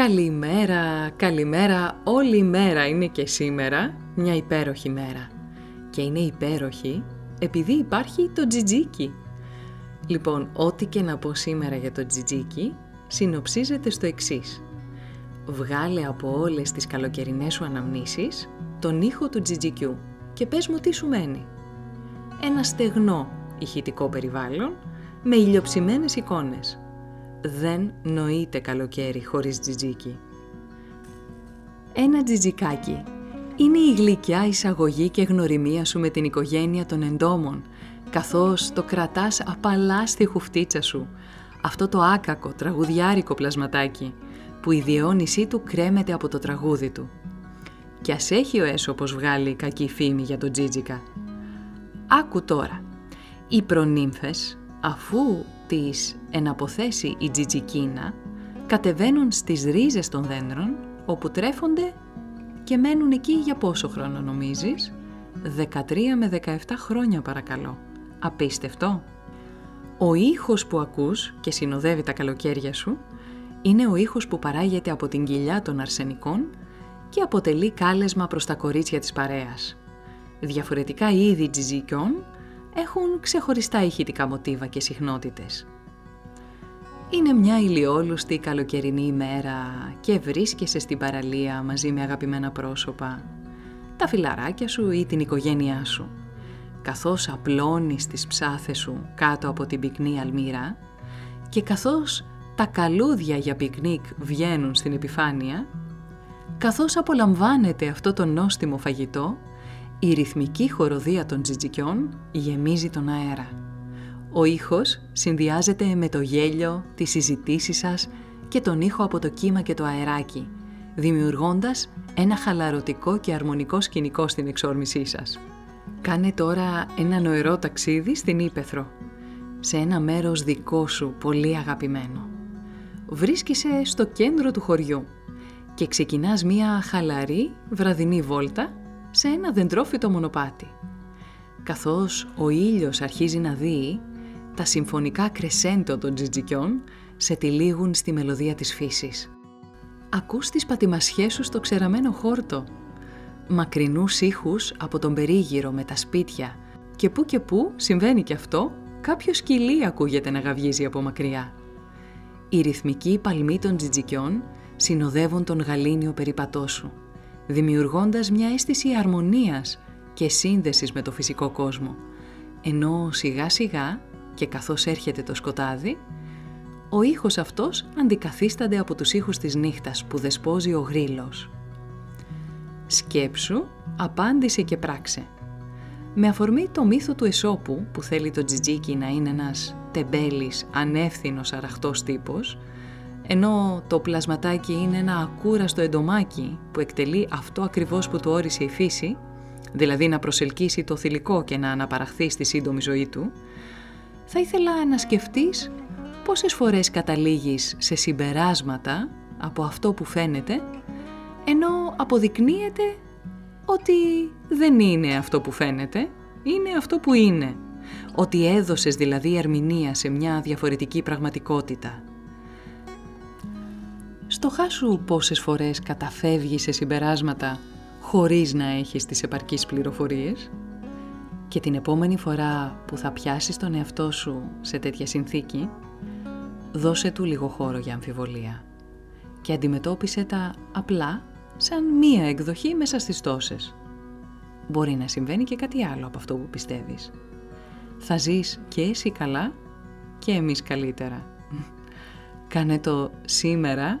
Καλημέρα, καλημέρα, όλη η μέρα είναι και σήμερα μια υπέροχη μέρα. Και είναι υπέροχη επειδή υπάρχει το τζιτζίκι. Λοιπόν, ό,τι και να πω σήμερα για το τζιτζίκι, συνοψίζεται στο εξής. Βγάλε από όλες τις καλοκαιρινές σου αναμνήσεις τον ήχο του τζιτζικιού και πες μου τι σου μένει. Ένα στεγνό ηχητικό περιβάλλον με ηλιοψημένες εικόνες δεν νοείται καλοκαίρι χωρίς τζιτζίκι. Ένα τζιτζικάκι είναι η γλυκιά εισαγωγή και γνωριμία σου με την οικογένεια των εντόμων, καθώς το κρατάς απαλά στη χουφτίτσα σου, αυτό το άκακο τραγουδιάρικο πλασματάκι, που η διαιώνισή του κρέμεται από το τραγούδι του. Κι ας έχει ο έσωπος βγάλει κακή φήμη για τον τζίτζικα. Άκου τώρα, οι προνύμφες, αφού τις εναποθέσει η τζιτζικίνα, κατεβαίνουν στις ρίζες των δέντρων, όπου τρέφονται και μένουν εκεί για πόσο χρόνο νομίζεις; 13 με 17 χρόνια παρακαλώ. Απίστευτο. Ο ήχος που ακούς και συνοδεύει τα καλοκαίρια σου είναι ο ήχος που παράγεται από την κοιλιά των αρσενικών και αποτελεί κάλεσμα προς τα κορίτσια της παρέας. Διαφορετικά είδη τζιτζικιών έχουν ξεχωριστά ηχητικά μοτίβα και συχνότητες. Είναι μια ηλιόλουστη καλοκαιρινή ημέρα και βρίσκεσαι στην παραλία μαζί με αγαπημένα πρόσωπα, τα φιλαράκια σου ή την οικογένειά σου. Καθώς απλώνεις τις ψάθες σου κάτω από την πυκνή αλμύρα και καθώς τα καλούδια για πικνίκ βγαίνουν στην επιφάνεια, καθώς απολαμβάνεται αυτό το νόστιμο φαγητό, η ρυθμική χοροδία των τζιτζικιών γεμίζει τον αέρα. Ο ήχος συνδυάζεται με το γέλιο, τις συζητήσεις σας και τον ήχο από το κύμα και το αεράκι, δημιουργώντας ένα χαλαρωτικό και αρμονικό σκηνικό στην εξόρμησή σας. Κάνε τώρα ένα νοερό ταξίδι στην Ήπεθρο, σε ένα μέρος δικό σου πολύ αγαπημένο. Βρίσκεσαι στο κέντρο του χωριού και ξεκινάς μία χαλαρή βραδινή βόλτα σε ένα δεντρόφυτο μονοπάτι. Καθώς ο ήλιος αρχίζει να δει, τα συμφωνικά κρεσέντο των τζιτζικιών σε τυλίγουν στη μελωδία της φύσης. Ακούς τις πατημασιές σου στο ξεραμένο χόρτο, μακρινούς ήχους από τον περίγυρο με τα σπίτια και που και που συμβαίνει και αυτό, κάποιος σκυλί ακούγεται να γαυγίζει από μακριά. Οι ρυθμικοί παλμοί των τζιτζικιών συνοδεύουν τον γαλήνιο περιπατό σου δημιουργώντας μια αίσθηση αρμονίας και σύνδεσης με το φυσικό κόσμο, ενώ σιγά σιγά και καθώς έρχεται το σκοτάδι, ο ήχος αυτός αντικαθίστανται από τους ήχους της νύχτας που δεσπόζει ο γρίλος. Σκέψου, απάντησε και πράξε. Με αφορμή το μύθο του Εσώπου που θέλει το τζιτζίκι να είναι ένας τεμπέλης, ανεύθυνος, αραχτός τύπος, ενώ το πλασματάκι είναι ένα ακούραστο εντομάκι που εκτελεί αυτό ακριβώς που του όρισε η φύση, δηλαδή να προσελκύσει το θηλυκό και να αναπαραχθεί στη σύντομη ζωή του, θα ήθελα να σκεφτείς πόσες φορές καταλήγεις σε συμπεράσματα από αυτό που φαίνεται, ενώ αποδεικνύεται ότι δεν είναι αυτό που φαίνεται, είναι αυτό που είναι. Ότι έδωσες δηλαδή ερμηνεία σε μια διαφορετική πραγματικότητα στοχάσου πόσες φορές καταφεύγεις σε συμπεράσματα χωρίς να έχεις τις επαρκείς πληροφορίες; Και την επόμενη φορά που θα πιάσεις τον εαυτό σου σε τέτοια συνθήκη, δώσε του λίγο χώρο για αμφιβολία και αντιμετώπισε τα απλά σαν μία εκδοχή μέσα στις τόσες. μπορεί να συμβαίνει και κάτι άλλο από αυτό που πιστεύεις. Θα ζεις και εσύ καλά και εμείς καλύτερα. Κάνε το σήμερα